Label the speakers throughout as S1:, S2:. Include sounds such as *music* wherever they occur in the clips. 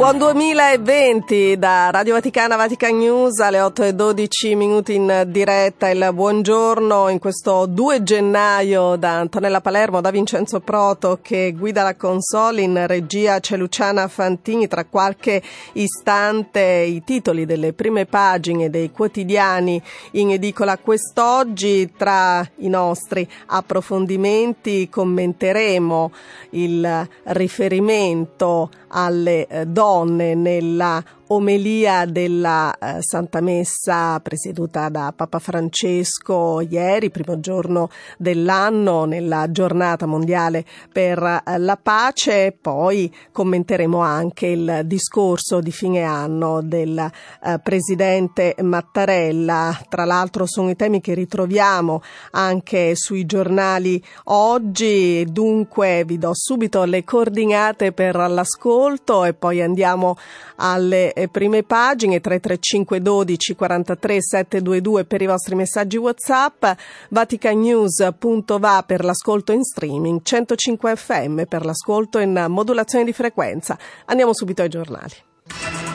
S1: Buon 2020 da Radio Vaticana Vatican News alle 8 e 12 minuti in diretta. Il buongiorno in questo 2 gennaio da Antonella Palermo, da Vincenzo Proto che guida la console. In regia c'è Luciana Fantini. Tra qualche istante i titoli delle prime pagine dei quotidiani in edicola quest'oggi. Tra i nostri approfondimenti commenteremo il riferimento alle donne donne nella omelia della eh, Santa Messa presieduta da Papa Francesco ieri, primo giorno dell'anno, nella giornata mondiale per eh, la pace. Poi commenteremo anche il discorso di fine anno del eh, presidente Mattarella. Tra l'altro sono i temi che ritroviamo anche sui giornali oggi. Dunque vi do subito le coordinate per l'ascolto e poi andiamo alle eh, prime pagine 335 12 43 722 per i vostri messaggi WhatsApp, vaticanews.va per l'ascolto in streaming, 105 FM per l'ascolto in modulazione di frequenza. Andiamo subito ai giornali.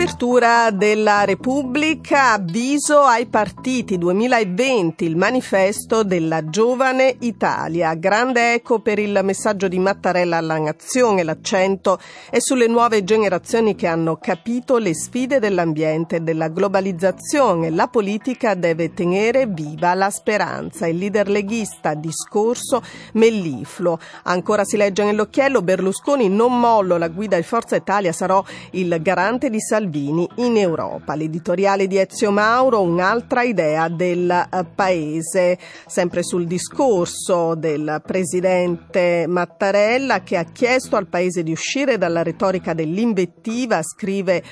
S1: Apertura della Repubblica, avviso ai partiti 2020, il manifesto della giovane Italia. Grande eco per il messaggio di Mattarella alla nazione, l'accento è sulle nuove generazioni che hanno capito le sfide dell'ambiente e della globalizzazione. La politica deve tenere viva la speranza. Il leader leghista, discorso mellifluo. Ancora si legge nell'occhiello, Berlusconi non mollo la guida di Forza Italia, sarò il garante di salute Salvini in Europa. L'editoriale di Ezio Mauro, un'altra idea del eh, paese, sempre sul discorso del presidente Mattarella che ha chiesto al paese di uscire dalla retorica dell'invettiva, scrive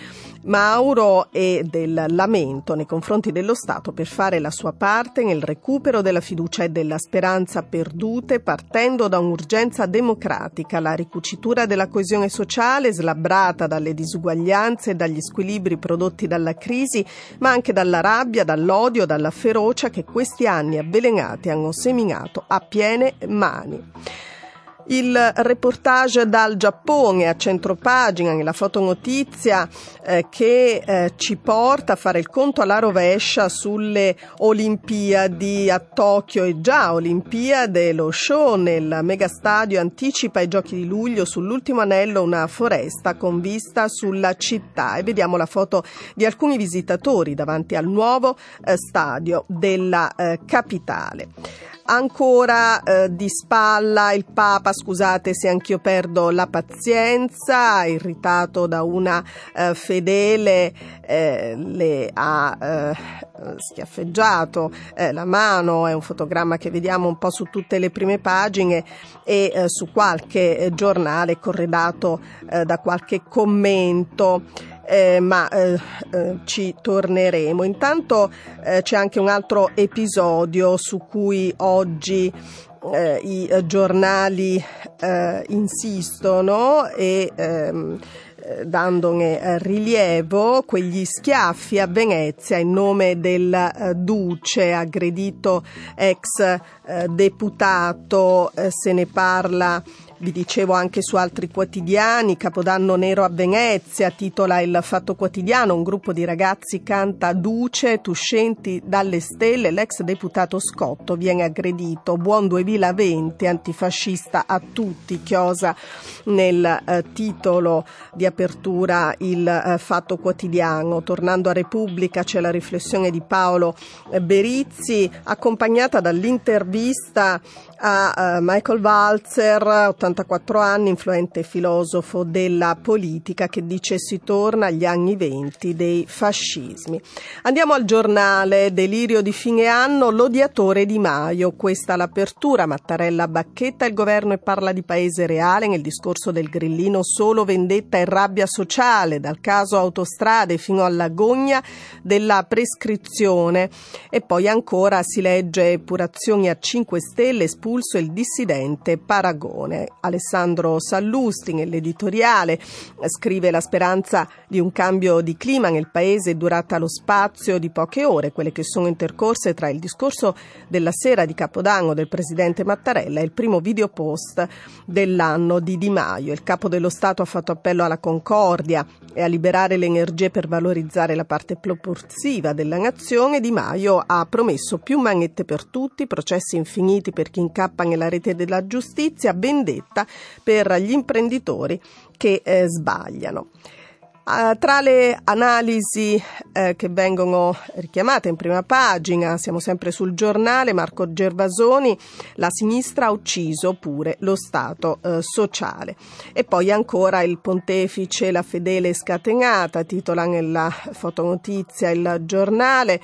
S1: Mauro, e del lamento nei confronti dello Stato per fare la sua parte nel recupero della fiducia e della speranza perdute, partendo da un'urgenza democratica, la ricucitura della coesione sociale slabbrata dalle disuguaglianze e dagli squilibri prodotti dalla crisi, ma anche dalla rabbia, dall'odio, dalla ferocia che questi anni avvelenati hanno seminato a piene mani. Il reportage dal Giappone a centropagina nella fotonotizia eh, che eh, ci porta a fare il conto alla rovescia sulle Olimpiadi a Tokyo e già Olimpiade, lo show nel megastadio anticipa i giochi di luglio sull'ultimo anello una foresta con vista sulla città e vediamo la foto di alcuni visitatori davanti al nuovo eh, stadio della eh, capitale. Ancora eh, di spalla il Papa, scusate se anch'io perdo la pazienza, irritato da una eh, fedele, eh, le ha eh, schiaffeggiato eh, la mano, è un fotogramma che vediamo un po' su tutte le prime pagine e eh, su qualche giornale corredato da qualche commento eh, ma eh, eh, ci torneremo. Intanto eh, c'è anche un altro episodio su cui oggi eh, i giornali eh, insistono e ehm, dandone rilievo quegli schiaffi a Venezia in nome del duce aggredito ex deputato se ne parla vi dicevo anche su altri quotidiani, Capodanno Nero a Venezia, titola il Fatto Quotidiano, un gruppo di ragazzi canta Duce, Tuscenti dalle stelle, l'ex deputato Scotto viene aggredito, buon 2020, antifascista a tutti, chiosa nel eh, titolo di apertura il eh, Fatto Quotidiano. Tornando a Repubblica c'è la riflessione di Paolo Berizzi, accompagnata dall'intervista a uh, Michael Walzer, 84 anni, influente filosofo della politica che dice si torna agli anni venti dei fascismi. Andiamo al giornale. Delirio di fine anno, l'odiatore di Maio, questa l'apertura, Mattarella bacchetta il governo e parla di paese reale nel discorso del grillino. Solo vendetta e rabbia sociale, dal caso autostrade fino all'agonia della prescrizione. E poi ancora si legge epurazioni a 5 Stelle, espulso il dissidente Paragone. Alessandro Sallusti nell'editoriale scrive la speranza di un cambio di clima nel paese è durata lo spazio di poche ore, quelle che sono intercorse tra il discorso della sera di Capodanno del presidente Mattarella e il primo videopost dell'anno di Di Maio. Il capo dello Stato ha fatto appello alla concordia e a liberare le energie per valorizzare la parte propulsiva della nazione. Di Maio ha promesso più manette per tutti, processi infiniti per chi incappa nella rete della giustizia, vendetta per gli imprenditori che eh, sbagliano. Uh, tra le analisi eh, che vengono richiamate in prima pagina, siamo sempre sul giornale, Marco Gervasoni, la sinistra ha ucciso pure lo Stato eh, sociale. E poi ancora il pontefice, la fedele scatenata, titola nella fotonotizia il giornale,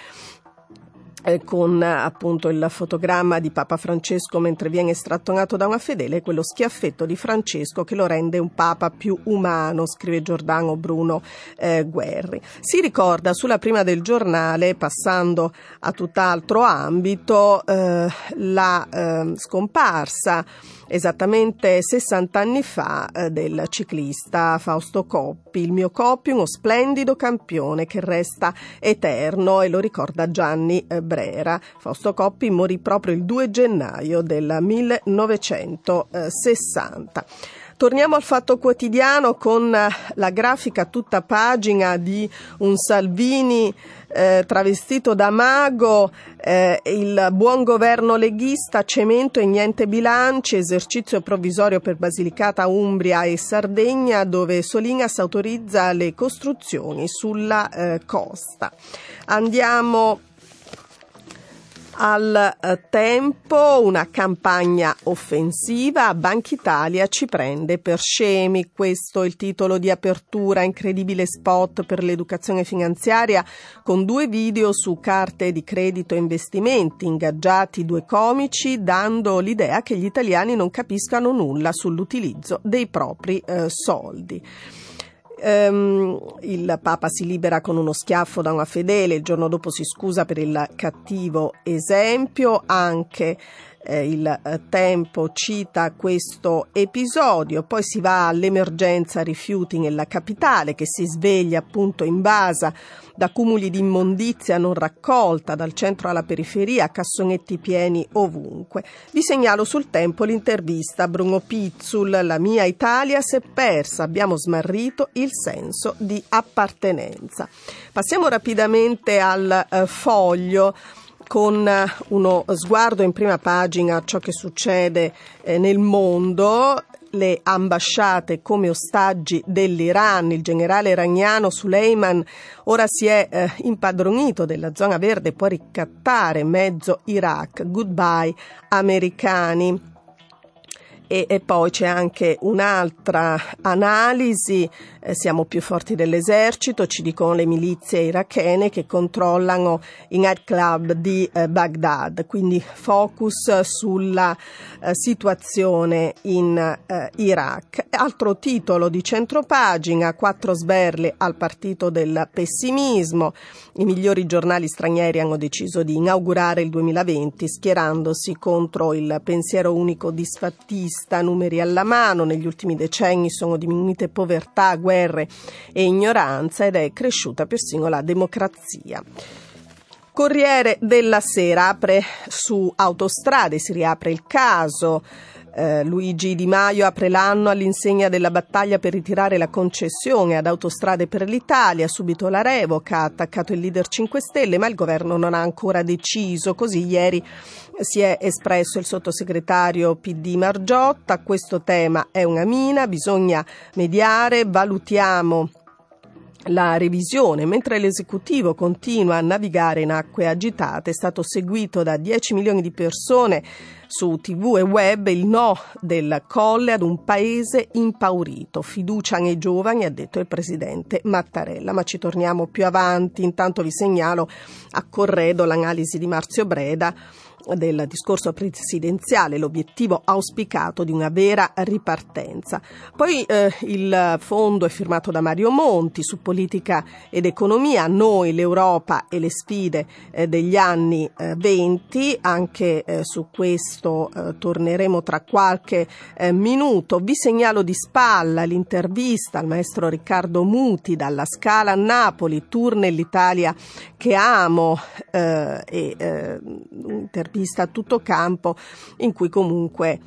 S1: eh, con appunto il fotogramma di Papa Francesco mentre viene strattonato da una fedele, quello schiaffetto di Francesco che lo rende un Papa più umano, scrive Giordano Bruno eh, Guerri. Si ricorda sulla prima del giornale, passando a tutt'altro ambito, eh, la eh, scomparsa esattamente 60 anni fa eh, del ciclista Fausto Coppi. Il mio Coppi, uno splendido campione che resta eterno e lo ricorda Gianni eh, Brera. Fausto Coppi morì proprio il 2 gennaio del 1960. Torniamo al fatto quotidiano con la grafica tutta pagina di un Salvini eh, travestito da mago, eh, il buon governo leghista, cemento e niente bilanci, esercizio provvisorio per Basilicata, Umbria e Sardegna, dove Solinas autorizza le costruzioni sulla eh, costa. Andiamo al eh, tempo una campagna offensiva, Banca Italia ci prende per scemi, questo è il titolo di apertura, incredibile spot per l'educazione finanziaria con due video su carte di credito e investimenti, ingaggiati due comici dando l'idea che gli italiani non capiscano nulla sull'utilizzo dei propri eh, soldi. Um, il Papa si libera con uno schiaffo da una fedele, il giorno dopo si scusa per il cattivo esempio, anche eh, il eh, tempo cita questo episodio, poi si va all'emergenza rifiuti nella capitale che si sveglia appunto in base da cumuli di immondizia non raccolta dal centro alla periferia, cassonetti pieni ovunque. Vi segnalo sul tempo l'intervista a Bruno Pizzul, la mia Italia si è persa, abbiamo smarrito il senso di appartenenza. Passiamo rapidamente al eh, foglio con uno sguardo in prima pagina a ciò che succede eh, nel mondo le ambasciate come ostaggi dell'Iran. Il generale iraniano Suleiman ora si è eh, impadronito della zona verde e può ricattare mezzo Iraq. Goodbye americani. E, e, poi c'è anche un'altra analisi, eh, siamo più forti dell'esercito, ci dicono le milizie irachene che controllano i nightclub di eh, Baghdad, quindi focus sulla eh, situazione in eh, Iraq. Altro titolo di centropagina, quattro sberle al partito del pessimismo, i migliori giornali stranieri hanno deciso di inaugurare il 2020 schierandosi contro il pensiero unico disfattista vista, numeri alla mano, negli ultimi decenni sono diminuite povertà, guerre e ignoranza ed è cresciuta persino la democrazia. Corriere della Sera apre su autostrade, si riapre il caso. Eh, Luigi Di Maio apre l'anno all'insegna della battaglia per ritirare la concessione ad Autostrade per l'Italia, subito la revoca, ha attaccato il leader 5 Stelle, ma il governo non ha ancora deciso. Così ieri si è espresso il sottosegretario PD Margiotta, questo tema è una mina, bisogna mediare, valutiamo la revisione, mentre l'esecutivo continua a navigare in acque agitate, è stato seguito da 10 milioni di persone su tv e web il no del colle ad un paese impaurito. Fiducia nei giovani, ha detto il presidente Mattarella. Ma ci torniamo più avanti. Intanto vi segnalo a corredo l'analisi di Marzio Breda del discorso presidenziale, l'obiettivo auspicato di una vera ripartenza. Poi eh, il fondo è firmato da Mario Monti su politica ed economia, noi, l'Europa e le sfide eh, degli anni eh, 20, anche eh, su questo eh, torneremo tra qualche eh, minuto. Vi segnalo di spalla l'intervista al maestro Riccardo Muti dalla Scala Napoli, tour nell'Italia che amo e un'intervista a tutto campo in cui comunque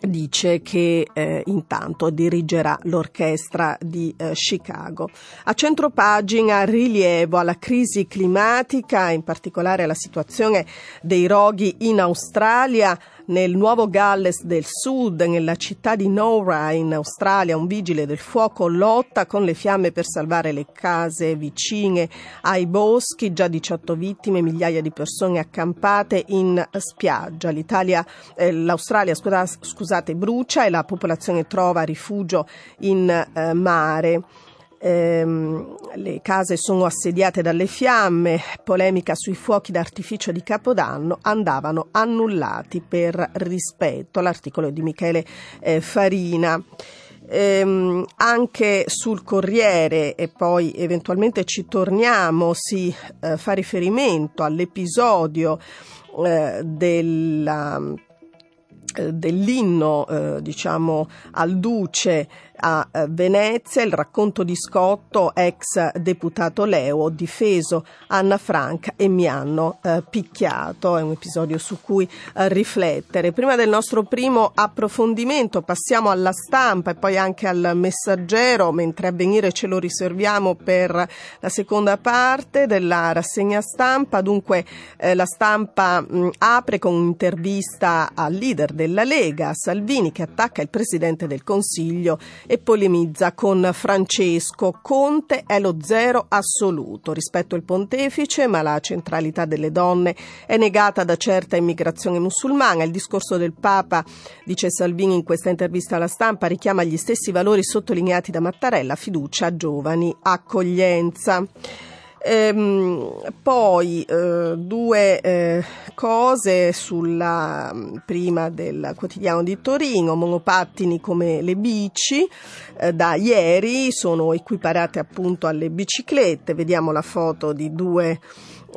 S1: dice che eh, intanto dirigerà l'orchestra di eh, Chicago. A centropagina rilievo alla crisi climatica, in particolare alla situazione dei roghi in Australia, nel nuovo Galles del Sud, nella città di Nowra in Australia, un vigile del fuoco lotta con le fiamme per salvare le case vicine ai boschi, già 18 vittime, migliaia di persone accampate in spiaggia. Eh, L'Australia scusate, brucia e la popolazione trova rifugio in eh, mare ehm, le case sono assediate dalle fiamme, polemica sui fuochi d'artificio di Capodanno andavano annullati per rispetto. L'articolo di Michele eh, Farina. Ehm, anche sul Corriere e poi eventualmente ci torniamo si eh, fa riferimento all'episodio eh, della eh, dell'inno eh, diciamo al duce a eh, Venezia, il racconto di Scotto, ex deputato Leo, difeso Anna Franca e mi hanno eh, picchiato. È un episodio su cui eh, riflettere. Prima del nostro primo approfondimento passiamo alla stampa e poi anche al messaggero, mentre a venire ce lo riserviamo per la seconda parte della rassegna stampa. Dunque eh, la stampa mh, apre con un'intervista al leader della Lega, Salvini, che attacca il Presidente del Consiglio e polemizza con Francesco. Conte è lo zero assoluto rispetto al pontefice, ma la centralità delle donne è negata da certa immigrazione musulmana. Il discorso del Papa, dice Salvini in questa intervista alla stampa, richiama gli stessi valori sottolineati da Mattarella, fiducia, giovani, accoglienza. Ehm, poi eh, due eh, cose sulla prima del quotidiano di Torino, monopattini come le bici, eh, da ieri sono equiparate appunto alle biciclette, vediamo la foto di due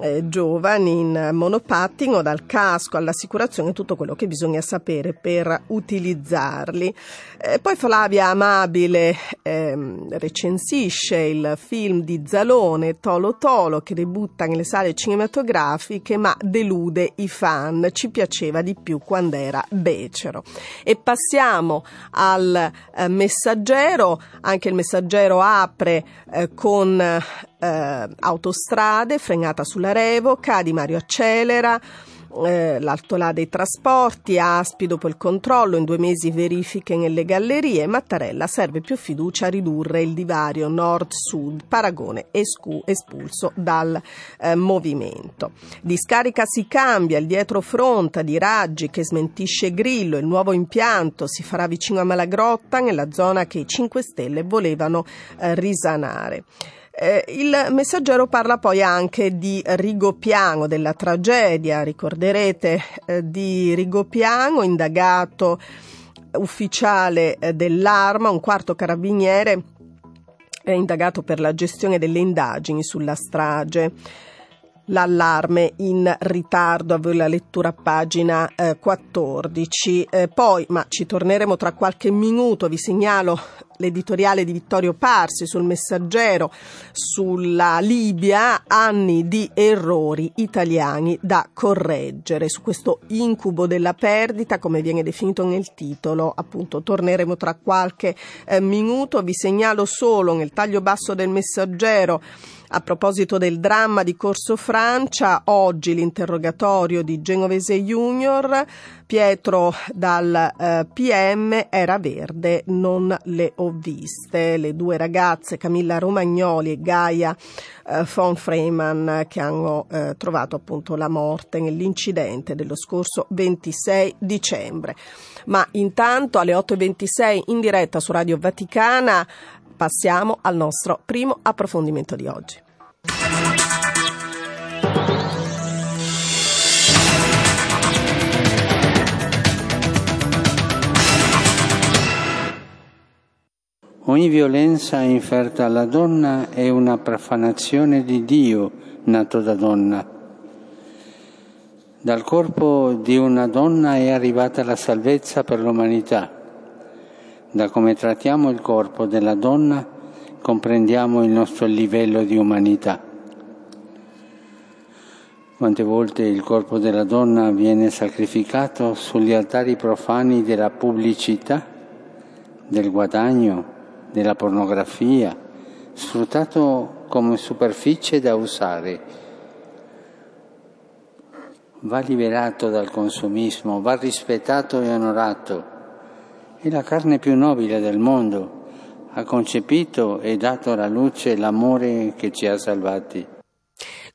S1: eh, giovani in monopattino, dal casco all'assicurazione, tutto quello che bisogna sapere per utilizzarli. Eh, poi Flavia Amabile ehm, recensisce il film di Zalone, Tolo Tolo, che debutta nelle sale cinematografiche ma delude i fan. Ci piaceva di più quando era becero. E passiamo al eh, messaggero, anche il messaggero apre eh, con eh, autostrade, frenata sulla revoca, Di Mario accelera, eh, l'altolà dei trasporti, Aspi dopo il controllo, in due mesi verifiche nelle gallerie, Mattarella serve più fiducia a ridurre il divario nord-sud, Paragone escu- espulso dal eh, movimento. Discarica si cambia, il dietrofronta di Raggi che smentisce Grillo, il nuovo impianto si farà vicino a Malagrotta nella zona che i 5 Stelle volevano eh, risanare. Eh, il messaggero parla poi anche di Rigopiano, della tragedia, ricorderete, eh, di Rigopiano, indagato ufficiale eh, dell'arma, un quarto carabiniere è indagato per la gestione delle indagini sulla strage l'allarme in ritardo, avevo la lettura a pagina eh, 14. Eh, poi, ma ci torneremo tra qualche minuto, vi segnalo l'editoriale di Vittorio Parsi sul messaggero sulla Libia, anni di errori italiani da correggere. Su questo incubo della perdita, come viene definito nel titolo, appunto torneremo tra qualche eh, minuto. Vi segnalo solo nel taglio basso del messaggero A proposito del dramma di Corso Francia, oggi l'interrogatorio di Genovese Junior, Pietro dal eh, PM era verde, non le ho viste. Le due ragazze, Camilla Romagnoli e Gaia eh, von Freeman, che hanno eh, trovato appunto la morte nell'incidente dello scorso 26 dicembre. Ma intanto alle 8.26 in diretta su Radio Vaticana passiamo al nostro primo approfondimento di oggi.
S2: Ogni violenza inferta alla donna è una profanazione di Dio nato da donna. Dal corpo di una donna è arrivata la salvezza per l'umanità. Da come trattiamo il corpo della donna comprendiamo il nostro livello di umanità. Quante volte il corpo della donna viene sacrificato sugli altari profani della pubblicità, del guadagno, della pornografia, sfruttato come superficie da usare va liberato dal consumismo, va rispettato e onorato. È la carne più nobile del mondo, ha concepito e dato alla luce l'amore che ci ha salvati.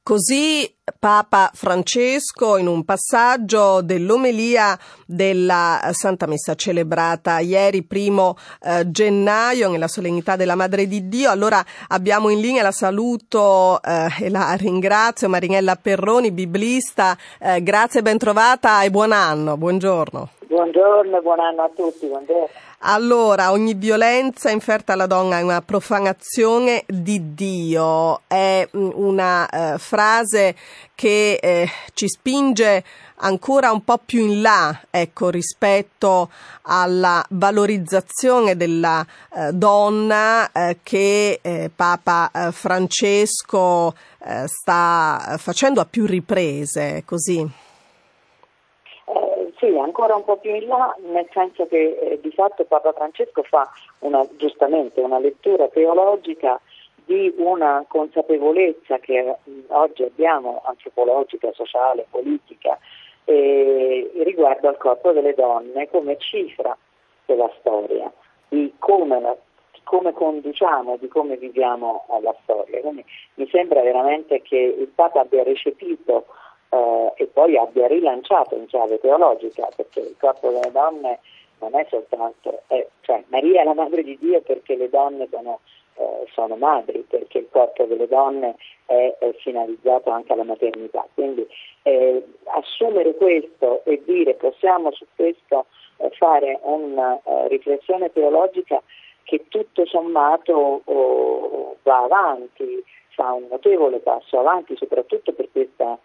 S1: Così Papa Francesco in un passaggio dell'omelia della Santa Messa celebrata ieri primo eh, gennaio nella solennità della Madre di Dio. Allora abbiamo in linea la saluto eh, e la ringrazio Marinella Perroni, biblista. Eh, grazie, ben trovata e buon anno. Buongiorno.
S3: Buongiorno, buon anno a tutti. Buongiorno.
S1: Allora, ogni violenza inferta alla donna è una profanazione di Dio, è mm, una eh, frase che eh, ci spinge ancora un po' più in là, ecco, rispetto alla valorizzazione della eh, donna eh, che eh, Papa eh, Francesco sta facendo a più riprese, così.
S3: Sì, ancora un po' più in là, nel senso che eh, di fatto Papa Francesco fa una, giustamente una lettura teologica di una consapevolezza che mh, oggi abbiamo, antropologica, sociale, politica, eh, riguardo al corpo delle donne come cifra della storia, di come, la, di come conduciamo, di come viviamo la storia. Quindi mi sembra veramente che il Papa abbia recepito eh, e poi abbia rilanciato in chiave teologica, perché il corpo delle donne non è soltanto, è, cioè Maria è la madre di Dio perché le donne sono, eh, sono madri, perché il corpo delle donne è, è finalizzato anche alla maternità. Quindi eh, assumere questo e dire possiamo su questo eh, fare una uh, riflessione teologica che tutto sommato oh, va avanti, fa un notevole passo avanti, soprattutto per questa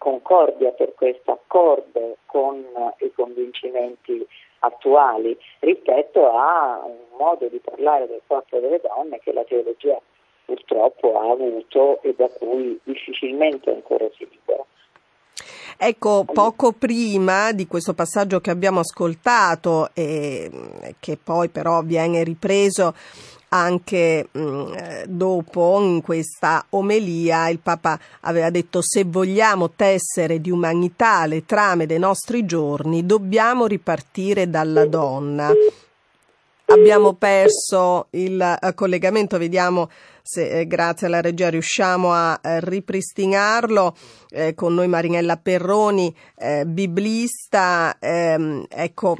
S3: concordia per questo accordo con i convincimenti attuali rispetto a un modo di parlare del corpo delle donne che la teologia purtroppo ha avuto e da cui difficilmente ancora si libera.
S1: Ecco, poco prima di questo passaggio che abbiamo ascoltato e che poi però viene ripreso anche mh, mm, eh, dopo in questa omelia il Papa aveva detto se vogliamo tessere di umanità le trame dei nostri giorni dobbiamo ripartire dalla donna. Abbiamo perso il eh, collegamento, vediamo se eh, grazie alla regia riusciamo a eh, ripristinarlo. Eh, con noi Marinella Perroni, eh, biblista. Ehm, ecco,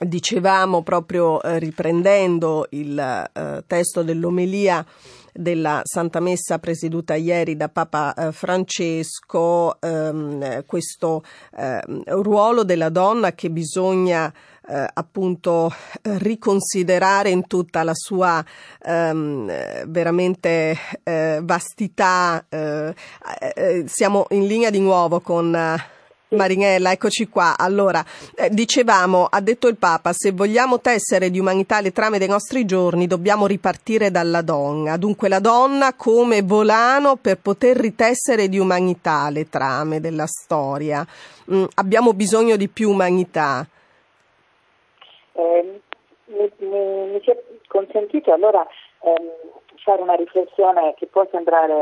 S1: dicevamo proprio eh, riprendendo il eh, testo dell'omelia della Santa Messa presieduta ieri da Papa eh, Francesco, ehm, questo ehm, ruolo della donna che bisogna eh, appunto riconsiderare in tutta la sua ehm, veramente eh, vastità. Eh, siamo in linea di nuovo con Marinella, eccoci qua. Allora, eh, dicevamo, ha detto il Papa, se vogliamo tessere di umanità le trame dei nostri giorni, dobbiamo ripartire dalla donna. Dunque la donna come volano per poter ritessere di umanità le trame della storia. Mm, abbiamo bisogno di più umanità.
S3: Eh, mi, mi, mi, si è consentito allora ehm, fare una riflessione che può sembrare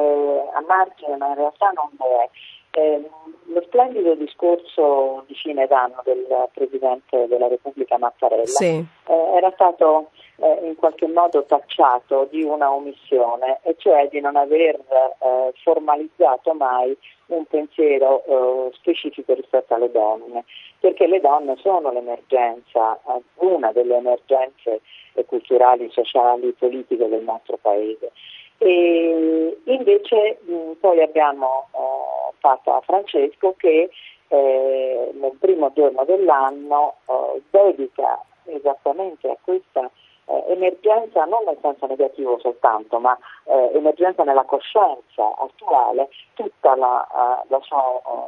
S3: a margine, ma in realtà non lo è. Eh, lo splendido discorso di fine d'anno del Presidente della Repubblica Mattarella
S1: sì.
S3: eh, era stato eh, in qualche modo tacciato di una omissione, e cioè di non aver eh, formalizzato mai un pensiero eh, specifico rispetto alle donne, perché le donne sono l'emergenza, eh, una delle emergenze culturali, sociali, politiche del nostro Paese. E invece mh, poi abbiamo eh, Papa Francesco che eh, nel primo giorno dell'anno eh, dedica esattamente a questa eh, emergenza non nel senso negativo soltanto, ma eh, emergenza nella coscienza attuale, tutta la, uh, la sua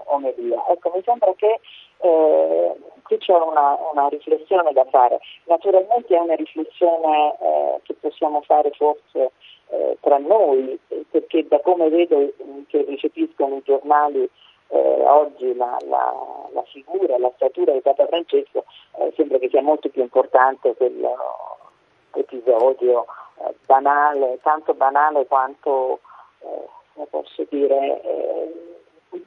S3: omelia. Ecco, mi sembra che eh, qui c'è una, una, riflessione da fare. Naturalmente è una riflessione eh, che possiamo fare forse eh, tra noi, perché da come vedo che recepiscono i giornali eh, oggi la, la, la, figura, la statura di Papa Francesco eh, sembra che sia molto più importante quello episodio eh, banale, tanto banale quanto, eh, posso dire, eh,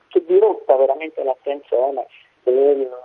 S3: che dirotta veramente l'attenzione dello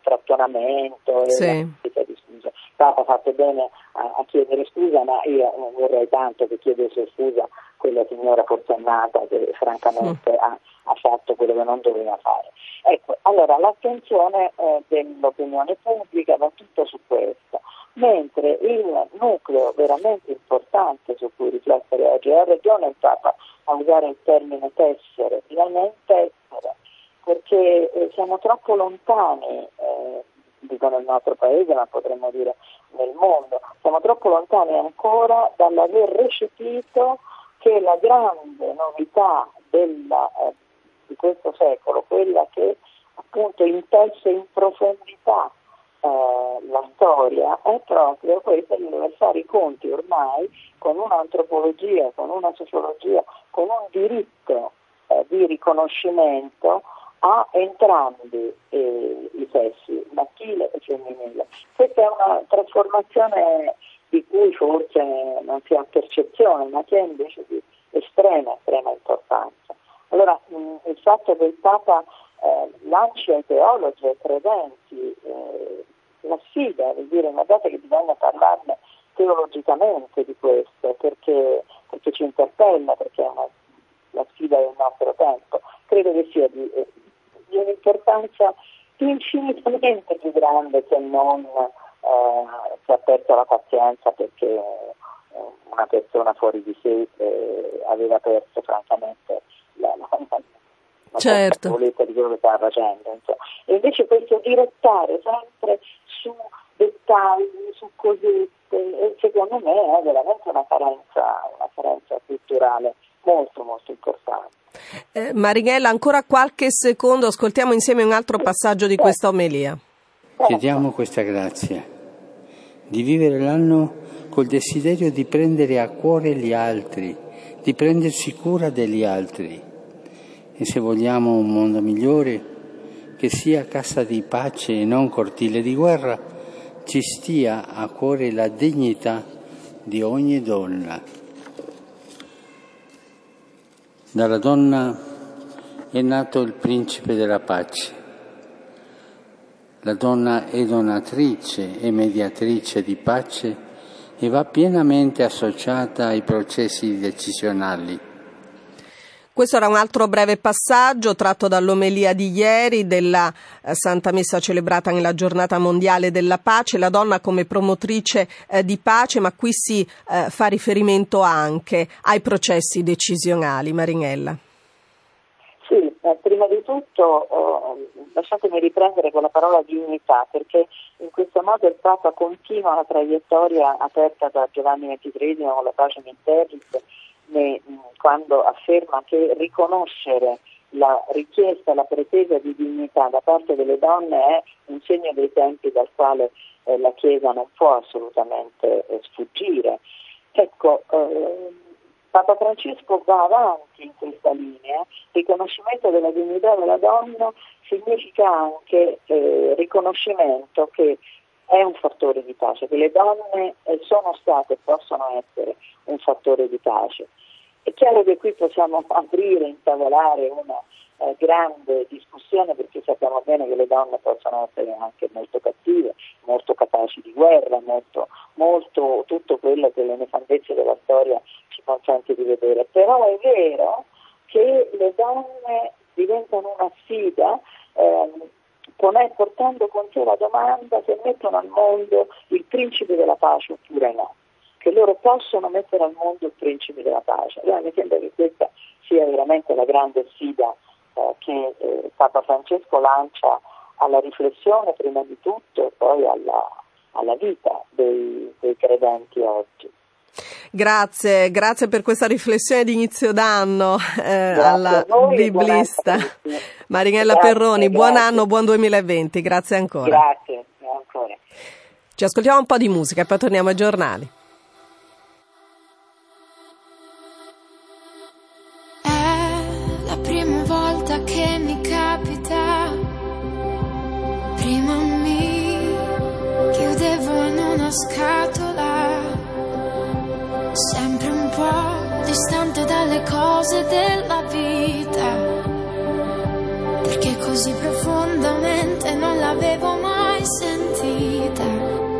S3: strattonamento e sì. la di scusa. Papa ha fatto bene a, a, chiedere scusa, ma io vorrei tanto che chiedesse scusa quella signora forsennata che francamente mm. ha, ha, fatto quello che non doveva fare. Ecco, allora l'attenzione eh, dell'opinione pubblica va tutto su questo mentre il nucleo veramente importante su cui riflettere oggi ha ragione il Papa a usare il termine tessere, finalmente tessere, perché eh, siamo troppo lontani, eh, dico nel nostro paese, ma potremmo dire nel mondo, siamo troppo lontani ancora dall'aver recepito che la grande novità della, eh, di questo secolo, quella che appunto intesse in profondità eh, la storia è proprio questa di dover fare i conti ormai con un'antropologia, con una sociologia, con un diritto eh, di riconoscimento a entrambi eh, i sessi, maschile e femminile. Questa è una trasformazione di cui forse non si ha percezione, ma che è invece di estrema, estrema importanza. Allora mh, il fatto che il Papa eh, lanci ai teologi ai credenti eh, la sfida, vuol dire guardate che bisogna parlarne teologicamente di questo, perché, perché ci interpella, perché è una, la sfida del nostro tempo. Credo che sia di, di un'importanza infinitamente più grande se non eh, si ha perso la pazienza perché eh, una persona fuori di sé eh, aveva perso francamente la, la, la certo. di quello che stava facendo. E invece questo direttare sempre su dettagli, su cosette, secondo me è veramente una carenza, una carenza culturale molto molto importante.
S1: Eh, Marighella, ancora qualche secondo, ascoltiamo insieme un altro passaggio di questa omelia.
S2: Chiediamo questa grazia, di vivere l'anno col desiderio di prendere a cuore gli altri, di prendersi cura degli altri. E se vogliamo un mondo migliore, che sia casa di pace e non cortile di guerra, ci stia a cuore la dignità di ogni donna. Dalla donna è nato il principe della pace. La donna è donatrice e mediatrice di pace e va pienamente associata ai processi decisionali
S1: questo era un altro breve passaggio tratto dall'omelia di ieri della eh, Santa Messa celebrata nella giornata mondiale della pace, la donna come promotrice eh, di pace, ma qui si eh, fa riferimento anche ai processi decisionali. Marinella.
S3: Sì, eh, prima di tutto lasciatemi riprendere con la parola dignità, perché in questo modo il Papa continua la traiettoria aperta da Giovanni XXIII con la pace in terris quando afferma che riconoscere la richiesta, la pretesa di dignità da parte delle donne è un segno dei tempi dal quale eh, la Chiesa non può assolutamente eh, sfuggire. Ecco, eh, Papa Francesco va avanti in questa linea, riconoscimento della dignità della donna significa anche eh, riconoscimento che è un fattore di pace, che le donne eh, sono state e possono essere un fattore di pace. È chiaro che qui possiamo aprire, intavolare una eh, grande discussione perché sappiamo bene che le donne possono essere anche molto cattive, molto capaci di guerra, molto, molto tutto quello che le nefandezze della storia ci consente di vedere. Però è vero che le donne diventano una sfida eh, portando con sé la domanda se mettono al mondo il principe della pace oppure no che loro possono mettere al mondo il principe della pace. Allora mi sembra che questa sia veramente la grande sfida eh, che eh, Papa Francesco lancia alla riflessione prima di tutto e poi alla, alla vita dei, dei credenti oggi.
S1: Grazie, grazie per questa riflessione di inizio d'anno *laughs* eh, alla voi, biblista Marinella grazie, Perroni. Grazie. Buon anno, buon 2020, grazie ancora.
S3: Grazie, ancora.
S1: Ci ascoltiamo un po' di musica e poi torniamo ai giornali.
S4: scatola, sempre un po' distante dalle cose della vita, perché così profondamente non l'avevo mai sentita.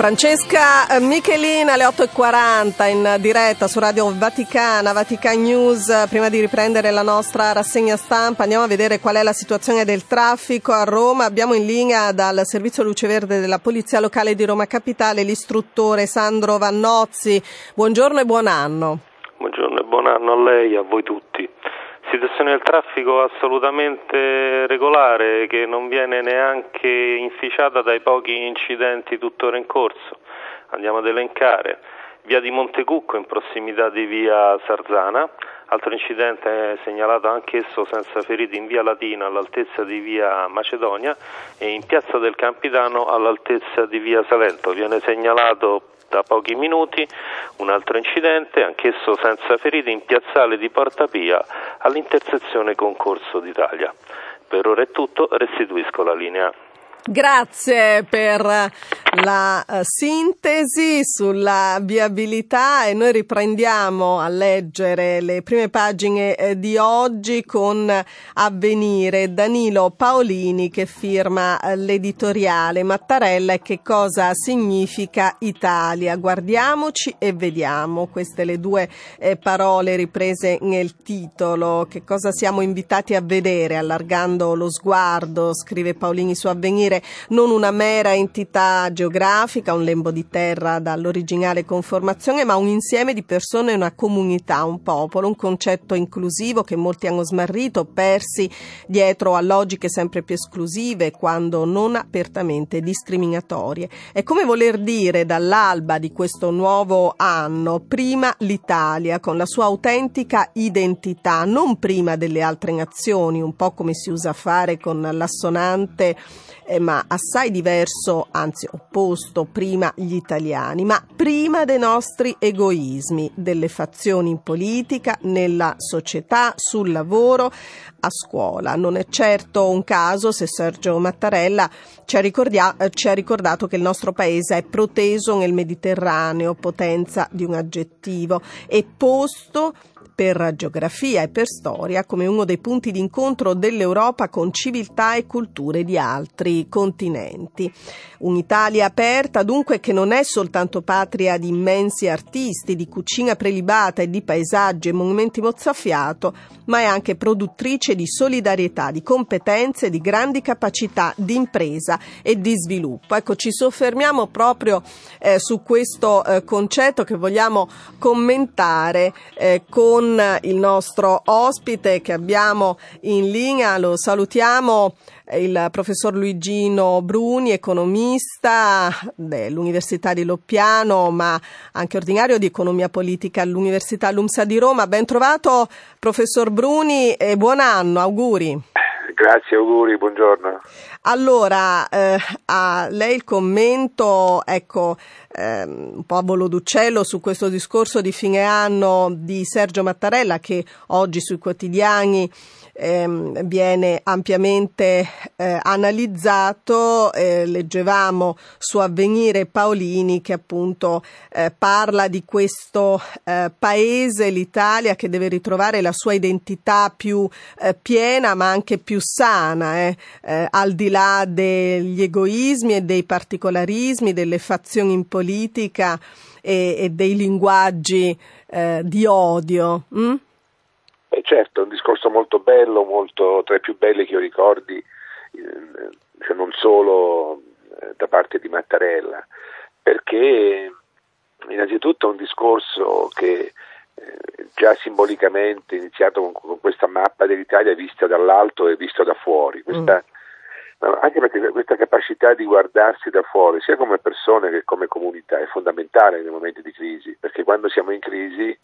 S1: Francesca eh, Michelin alle 8.40 in diretta su Radio Vaticana, Vatican News. Prima di riprendere la nostra rassegna stampa andiamo a vedere qual è la situazione del traffico a Roma. Abbiamo in linea dal servizio luce verde della Polizia Locale di Roma Capitale l'istruttore Sandro Vannozzi. Buongiorno e buon anno.
S5: Buongiorno e buon anno a lei e a voi tutti. Situazione del traffico assolutamente regolare che non viene neanche inficiata dai pochi incidenti tuttora in corso. Andiamo ad elencare. Via di Montecucco in prossimità di via Sarzana, altro incidente segnalato anch'esso senza feriti in via Latina all'altezza di via Macedonia e in piazza del Campitano all'altezza di via Salento. Viene segnalato da pochi minuti un altro incidente, anch'esso senza feriti, in piazzale di Porta Pia all'intersezione Concorso d'Italia. Per ora è tutto, restituisco la linea.
S1: Grazie per la uh, sintesi sulla viabilità e noi riprendiamo a leggere le prime pagine eh, di oggi con Avvenire Danilo Paolini che firma eh, l'editoriale Mattarella e che cosa significa Italia. Guardiamoci e vediamo queste le due eh, parole riprese nel titolo. Che cosa siamo invitati a vedere allargando lo sguardo, scrive Paolini su Avvenire, non una mera entità geografica, un lembo di terra dall'originale conformazione, ma un insieme di persone, una comunità, un popolo, un concetto inclusivo che molti hanno smarrito, persi dietro a logiche sempre più esclusive, quando non apertamente discriminatorie. È come voler dire dall'alba di questo nuovo anno, prima l'Italia, con la sua autentica identità, non prima delle altre nazioni, un po' come si usa a fare con l'assonante eh, ma assai diverso, anzi opposto, prima gli italiani, ma prima dei nostri egoismi, delle fazioni in politica, nella società, sul lavoro, a scuola. Non è certo un caso se Sergio Mattarella ci ha, ricordia- ci ha ricordato che il nostro paese è proteso nel Mediterraneo, potenza di un aggettivo, e posto per geografia e per storia come uno dei punti d'incontro dell'Europa con civiltà e culture di altri continenti. Un'Italia aperta dunque che non è soltanto patria di immensi artisti, di cucina prelibata e di paesaggi e monumenti mozzafiato, ma è anche produttrice di solidarietà, di competenze, di grandi capacità di impresa e di sviluppo. Ecco, ci soffermiamo proprio eh, su questo eh, concetto che vogliamo commentare eh, con il nostro ospite che abbiamo in linea. Lo salutiamo il professor Luigino Bruni, economista dell'Università di Loppiano, ma anche ordinario di economia politica all'Università LUMSA di Roma. Ben trovato, professor Bruni, e buon anno, auguri.
S6: Grazie, auguri, buongiorno.
S1: Allora, eh, a lei il commento, ecco, ehm, un po' a volo d'uccello su questo discorso di fine anno di Sergio Mattarella che oggi sui quotidiani ehm, viene ampiamente eh, analizzato. Eh, leggevamo su Avvenire Paolini che appunto eh, parla di questo eh, paese, l'Italia, che deve ritrovare la sua identità più eh, piena ma anche più sana, eh, al di là degli egoismi e dei particolarismi, delle fazioni in politica e, e dei linguaggi di odio. Mm?
S6: Beh, certo, è un discorso molto bello, molto, tra i più belli che io ricordi, eh, cioè non solo eh, da parte di Mattarella, perché innanzitutto è un discorso che eh, già simbolicamente iniziato con, con, questa mappa dell'Italia vista dall'alto e vista da fuori. Questa, mm. Anche perché questa capacità di guardarsi da fuori, sia come persone che come comunità, è fondamentale nei momenti di crisi, perché quando siamo in crisi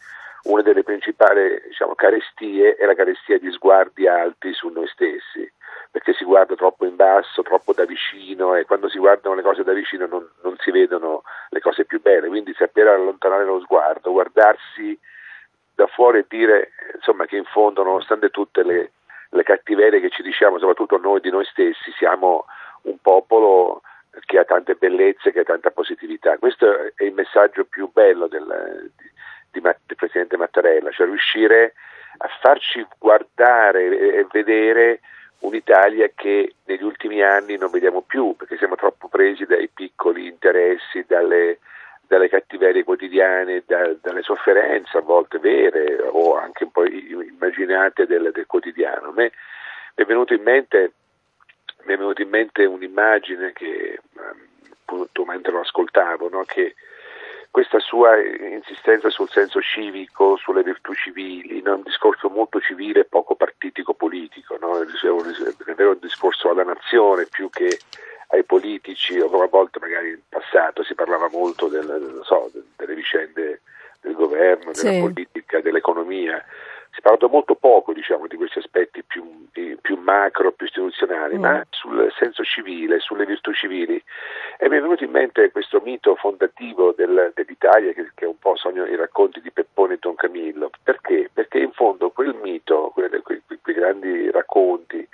S6: una delle principali diciamo, carestie è la carestia di sguardi alti su noi stessi, perché si guarda troppo in basso, troppo da vicino e quando si guardano le cose da vicino non, non si vedono le cose più belle, quindi sapere allontanare lo sguardo, guardarsi da fuori e dire insomma, che in fondo nonostante tutte le, le cattiverie che ci diciamo, soprattutto noi di noi stessi, siamo un popolo che ha tante bellezze, che ha tanta positività. Questo è il messaggio più bello del, di, del Presidente Mattarella, cioè riuscire a farci guardare e vedere un'Italia che negli ultimi anni non vediamo più perché siamo troppo presi dai piccoli interessi, dalle, dalle cattiverie quotidiane, da, dalle sofferenze a volte vere o anche un po' immaginate del, del quotidiano. Me è mente, mi è venuta in mente un'immagine che appunto mentre lo ascoltavo, no? che questa sua insistenza sul senso civico, sulle virtù civili, no? un discorso molto civile e poco partitico-politico, no? è un discorso alla nazione più che ai politici, o come a volte magari in passato si parlava molto del, so, delle vicende del governo, della sì. politica, dell'economia si è parlato molto poco diciamo, di questi aspetti più, più macro, più istituzionali, mm. ma sul senso civile, sulle virtù civili. E mi è venuto in mente questo mito fondativo del, dell'Italia, che, che, è un po' sogno i racconti di Peppone e Don Camillo. Perché? Perché in fondo quel mito, quei, quei, quei grandi racconti,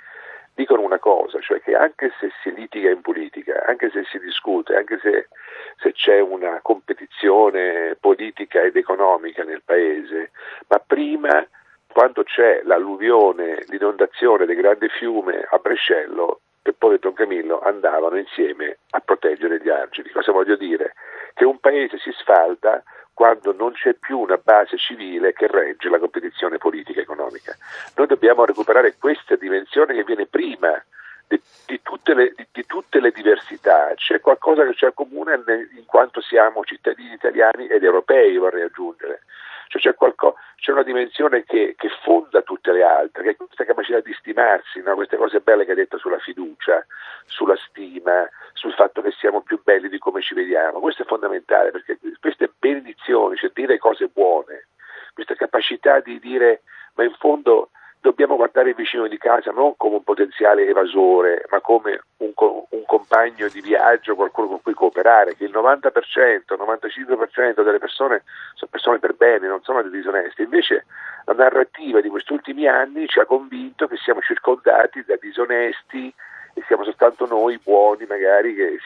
S6: dicono una cosa, cioè che anche se si litiga in politica, anche se si discute, anche se, se, c'è una competizione politica ed economica nel paese, ma prima quando c'è l'alluvione, l'inondazione del grande fiume a Brescello, Peppone e Don Camillo andavano insieme a proteggere gli argini. Cosa voglio dire? Che un paese si sfalda quando non c'è più una base civile che regge la competizione politica e economica. Noi dobbiamo recuperare questa dimensione che viene prima di, di, tutte, le, di, di tutte, le, diversità. C'è qualcosa che ci accomuna in quanto siamo cittadini italiani ed europei, vorrei aggiungere. Cioè c'è, qualcosa, c'è, una dimensione che, che, fonda tutte le altre, che è questa capacità di stimarsi, no? queste cose belle che hai detto sulla fiducia, sulla stima, sul fatto che siamo più belli di come ci vediamo. Questo è fondamentale perché queste benedizioni, cioè dire cose buone, questa capacità di dire ma in fondo dobbiamo guardare il vicino di casa non come un potenziale evasore, ma come un, un, compagno di viaggio, qualcuno con cui cooperare, che il 90%, il 95% delle persone sono persone per bene, non sono dei disonesti. Invece la narrativa di questi ultimi anni ci ha convinto che siamo circondati da disonesti, e siamo soltanto noi buoni magari. Che,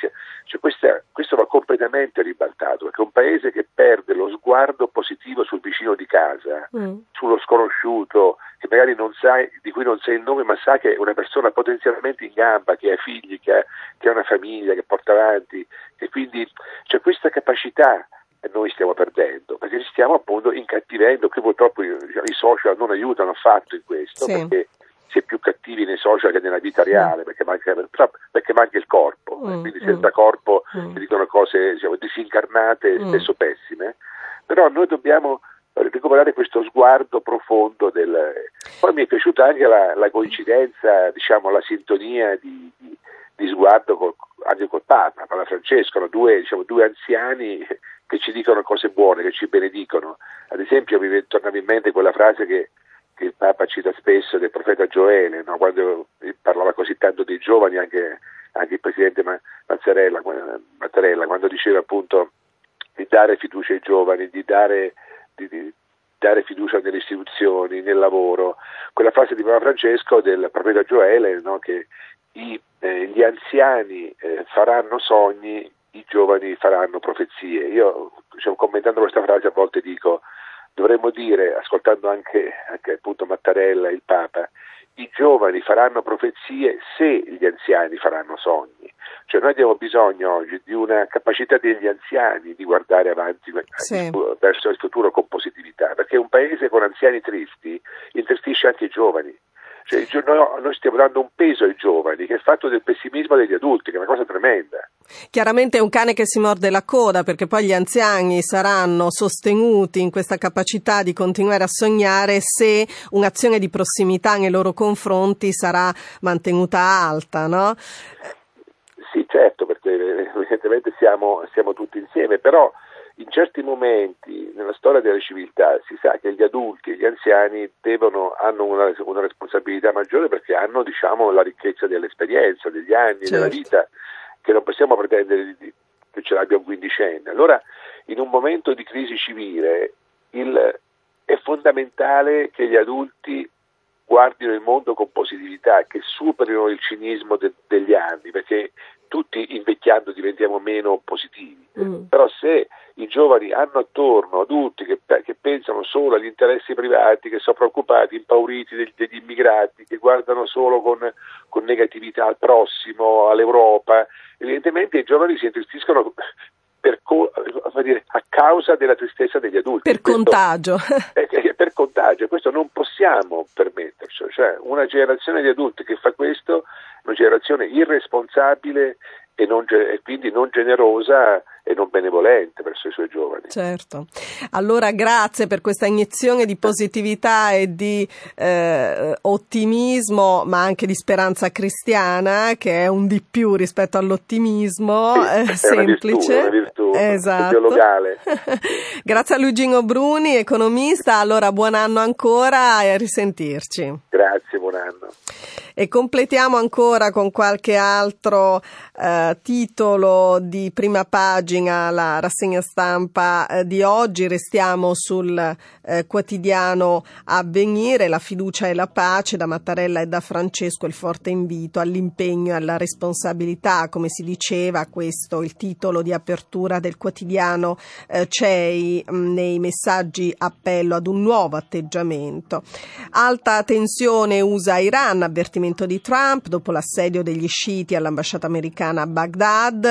S6: cioè questa, questo va completamente ribaltato, perché un paese che perde lo sguardo positivo sul vicino di casa, mm. sullo sconosciuto, che magari non sai, di cui non sai il nome, ma sa che è una persona potenzialmente in gamba, che ha figli, che ha, che ha una famiglia, che porta avanti, e quindi c'è questa capacità noi stiamo perdendo, perché ci stiamo appunto incattivendo, qui purtroppo i, i social non aiutano affatto in questo, sì. perché si è più cattivi nei social che nella vita reale, perché manca, perché manca il corpo, mm, quindi senza mm, corpo mm. si dicono cose diciamo, disincarnate, mm. spesso pessime, però noi dobbiamo recuperare questo sguardo profondo del... Poi mi è piaciuta anche la, la coincidenza, diciamo, la sintonia di, di, di sguardo col, anche col Papa, Papa Francesco, due, diciamo, due anziani che ci dicono cose buone, che ci benedicono. Ad esempio mi tornava in mente quella frase che che il Papa cita spesso del profeta Gioele, no? quando parlava così tanto dei giovani, anche, anche il presidente Mazzarella, Mattarella, quando diceva appunto di dare fiducia ai giovani, di dare, di, di dare fiducia nelle istituzioni, nel lavoro. Quella frase di Papa Francesco del profeta Gioele, no? che i, eh, gli anziani eh, faranno sogni, i giovani faranno profezie. Io, diciamo, commentando questa frase, a volte dico dovremmo dire, ascoltando anche, anche Mattarella, il Papa, i giovani faranno profezie se gli anziani faranno sogni. Cioè noi abbiamo bisogno oggi di una capacità degli anziani di guardare avanti sì. verso il futuro con positività, perché un paese con anziani tristi intristisce anche i giovani. Cioè, no, noi stiamo dando un peso ai giovani che è fatto del pessimismo degli adulti, che è una cosa tremenda.
S1: Chiaramente è un cane che si morde la coda perché poi gli anziani saranno sostenuti in questa capacità di continuare a sognare se un'azione di prossimità nei loro confronti sarà mantenuta alta, no?
S6: Sì, certo, perché evidentemente siamo, siamo tutti insieme, però in certi momenti nella storia della civiltà si sa che gli adulti e gli anziani devono, hanno una, una, responsabilità maggiore perché hanno diciamo, la ricchezza dell'esperienza, degli anni, certo. della vita, che non possiamo pretendere di, che ce l'abbia un quindicenne. Allora, in un momento di crisi civile il, è fondamentale che gli adulti guardino il mondo con positività, che superino il cinismo de, degli anni, perché tutti invecchiando diventiamo meno positivi. Mm. Però se i giovani hanno attorno adulti che, che, pensano solo agli interessi privati, che sono preoccupati, impauriti degli, degli immigrati, che guardano solo con, con, negatività al prossimo, all'Europa, evidentemente i giovani si intristiscono per, dire, a causa della tristezza degli adulti.
S1: Per questo, contagio.
S6: È, *laughs* per contagio, questo non possiamo permetterci. Cioè, una generazione di adulti che fa questo è una generazione irresponsabile e, non, e quindi non generosa e non benevolente verso i suoi giovani.
S1: Certo. Allora grazie per questa iniezione di positività e di eh, ottimismo, ma anche di speranza cristiana, che è un di più rispetto all'ottimismo sì, eh, semplice.
S6: Una virtù, una virtù esatto. *laughs*
S1: grazie a Luigino Bruni, economista. Allora buon anno ancora e a risentirci.
S6: Grazie, buon anno.
S1: E completiamo ancora con qualche altro eh, titolo di prima pagina la rassegna stampa eh, di oggi. Restiamo sul eh, quotidiano Avvenire, la fiducia e la pace da Mattarella e da Francesco, il forte invito all'impegno e alla responsabilità, come si diceva, questo il titolo di apertura lettura del quotidiano eh, CEI mm, nei messaggi appello ad un nuovo atteggiamento. Alta tensione USA-Iran, avvertimento di Trump dopo l'assedio degli sciiti all'ambasciata americana a Baghdad,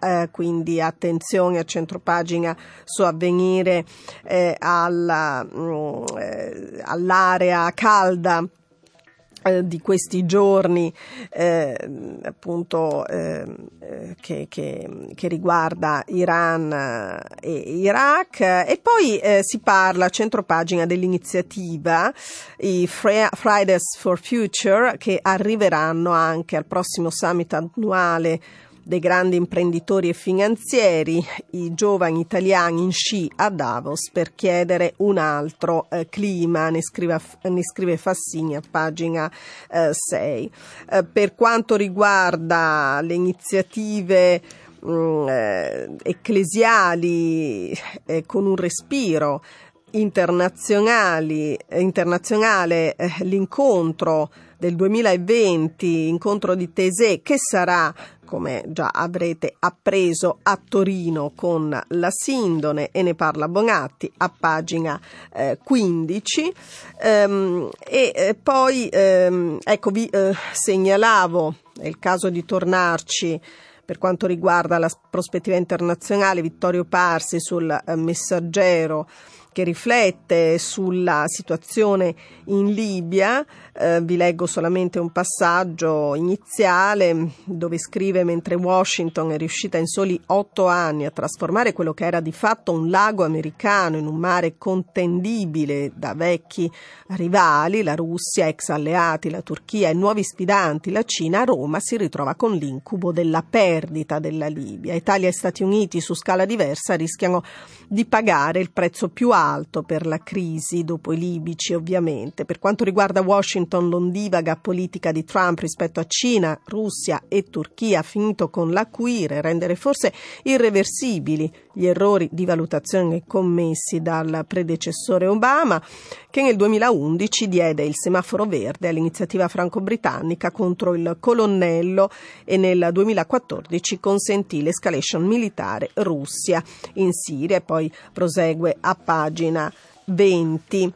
S1: eh, quindi attenzione a centropagina su avvenire eh, alla, mh, mm, eh, all'area calda di questi giorni eh, appunto eh, che, che, che, riguarda Iran e Iraq. E poi eh, si parla a centropagina dell'iniziativa i Fridays for Future che arriveranno anche al prossimo summit annuale dei grandi imprenditori e finanzieri, i giovani italiani in sci a Davos per chiedere un altro eh, clima, ne scrive, ne scrive, Fassini a pagina eh, 6. Eh, per quanto riguarda le iniziative mh, mm, eh, ecclesiali eh, con un respiro, internazionali, internazionale eh, l'incontro del 2020, incontro di Tesè, che sarà come già avrete appreso a Torino con la Sindone e ne parla Bonatti a pagina eh, 15 ehm, e eh, poi ehm, ecco vi eh, segnalavo è il caso di tornarci per quanto riguarda la prospettiva internazionale Vittorio Parsi sul eh, messaggero che riflette sulla situazione in Libia. Eh, vi leggo solamente un passaggio iniziale dove scrive mentre Washington è riuscita in soli otto anni a trasformare quello che era di fatto un lago americano in un mare contendibile da vecchi rivali, la Russia, ex alleati, la Turchia e nuovi sfidanti, la Cina, Roma si ritrova con l'incubo della perdita della Libia. Italia e Stati Uniti su scala diversa rischiano di pagare il prezzo più alto per la crisi, dopo i libici ovviamente. Per quanto riguarda Washington, l'ondivaga politica di Trump rispetto a Cina, Russia e Turchia ha finito con l'acuire, rendere forse irreversibili gli errori di valutazione commessi dal predecessore Obama, che nel 2011 diede il semaforo verde all'iniziativa franco-britannica contro il colonnello e nel 2014 consentì l'escalation militare Russia in Siria e poi prosegue a pagina 20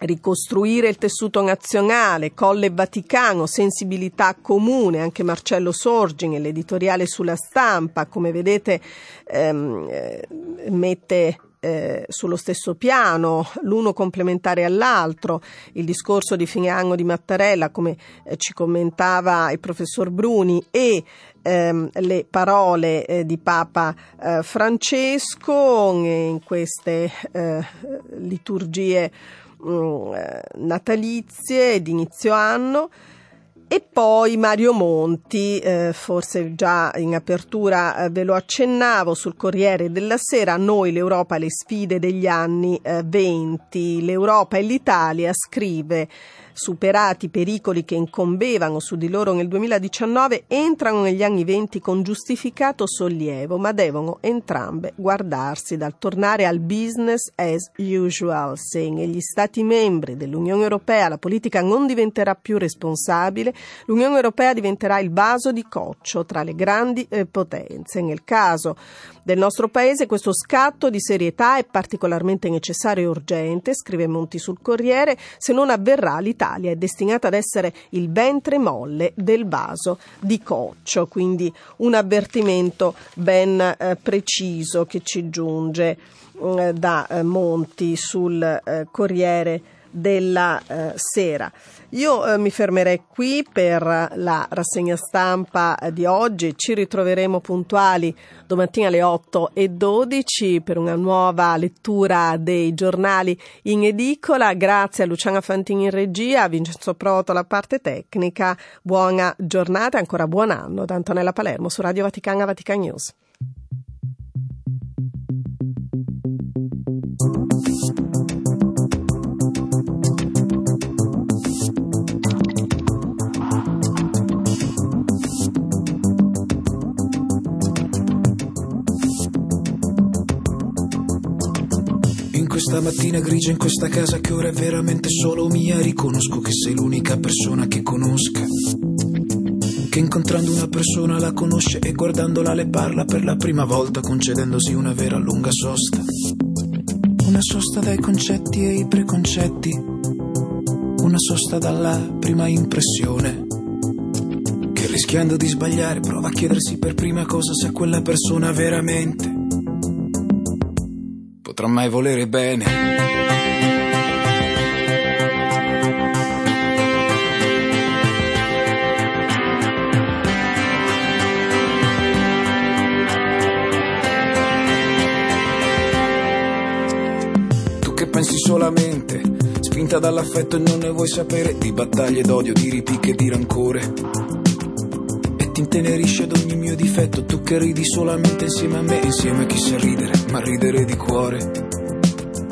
S1: ricostruire il tessuto nazionale, Colle Vaticano, sensibilità comune, anche Marcello Sorgi nell'editoriale sulla stampa, come vedete ehm, eh, mette eh, sullo stesso piano, l'uno complementare all'altro, il discorso di fine anno di Mattarella, come eh, ci commentava il professor Bruni, e ehm, le parole eh, di Papa Francesco in queste liturgie Mm, eh, natalizie di inizio anno. E poi Mario Monti, eh, forse già in apertura eh, ve lo accennavo sul Corriere della Sera, noi l'Europa le sfide degli anni eh, 20, l'Europa e l'Italia scrive superati i pericoli che incombevano su di loro nel 2019, entrano negli anni venti con giustificato sollievo, ma devono entrambe guardarsi dal tornare al business as usual. Se negli Stati membri dell'Unione Europea la politica non diventerà più responsabile, l'Unione Europea diventerà il vaso di coccio tra le grandi eh, potenze. Nel caso del nostro paese questo scatto di serietà è particolarmente necessario e urgente, scrive Monti sul Corriere, se non avverrà l'Italia è destinata ad essere il ventre molle del vaso di coccio, quindi un avvertimento ben eh, preciso che ci giunge eh, da eh, Monti sul eh, Corriere della eh, Sera. Io eh, mi fermerei qui per la rassegna stampa di oggi, ci ritroveremo puntuali domattina alle 8 e 12 per una nuova lettura dei giornali in edicola. Grazie a Luciana Fantini in regia, a Vincenzo Proto la parte tecnica. Buona giornata e ancora buon anno da Antonella Palermo su Radio Vaticana Vatican News.
S7: Questa mattina grigia in questa casa che ora è veramente solo mia, riconosco che sei l'unica persona che conosca che incontrando una persona la conosce e guardandola le parla per la prima volta concedendosi una vera lunga sosta. Una sosta dai concetti e i preconcetti, una sosta dalla prima impressione. Che rischiando di sbagliare prova a chiedersi per prima cosa se quella persona veramente potrà mai volere bene. pensi solamente, spinta dall'affetto e non ne vuoi sapere di battaglie d'odio, di ripicche di rancore. Ti intenerisce ad ogni mio difetto, tu che ridi solamente insieme a me, insieme a chi sa ridere, ma ridere di cuore.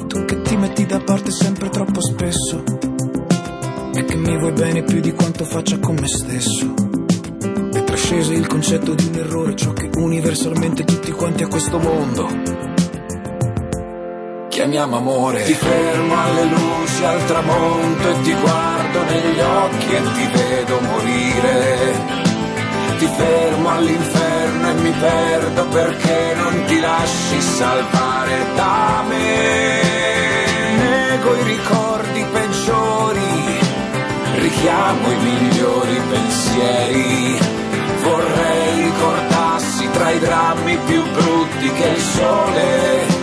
S7: Tu che ti metti da parte sempre troppo spesso, e che mi vuoi bene più di quanto faccia con me stesso. E trascese il concetto di un errore, ciò che universalmente tutti quanti a questo mondo chiamiamo amore. Ti fermo alle luci al tramonto e ti guardo negli occhi e ti vedo morire. Ti fermo all'inferno e mi perdo perché non ti lasci salvare da me. Nego i ricordi peggiori, richiamo i migliori pensieri. Vorrei ricordarsi tra i drammi più brutti che il sole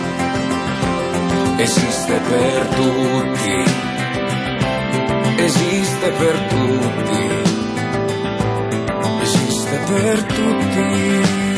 S7: esiste per tutti, esiste per tutti, esiste per tutti.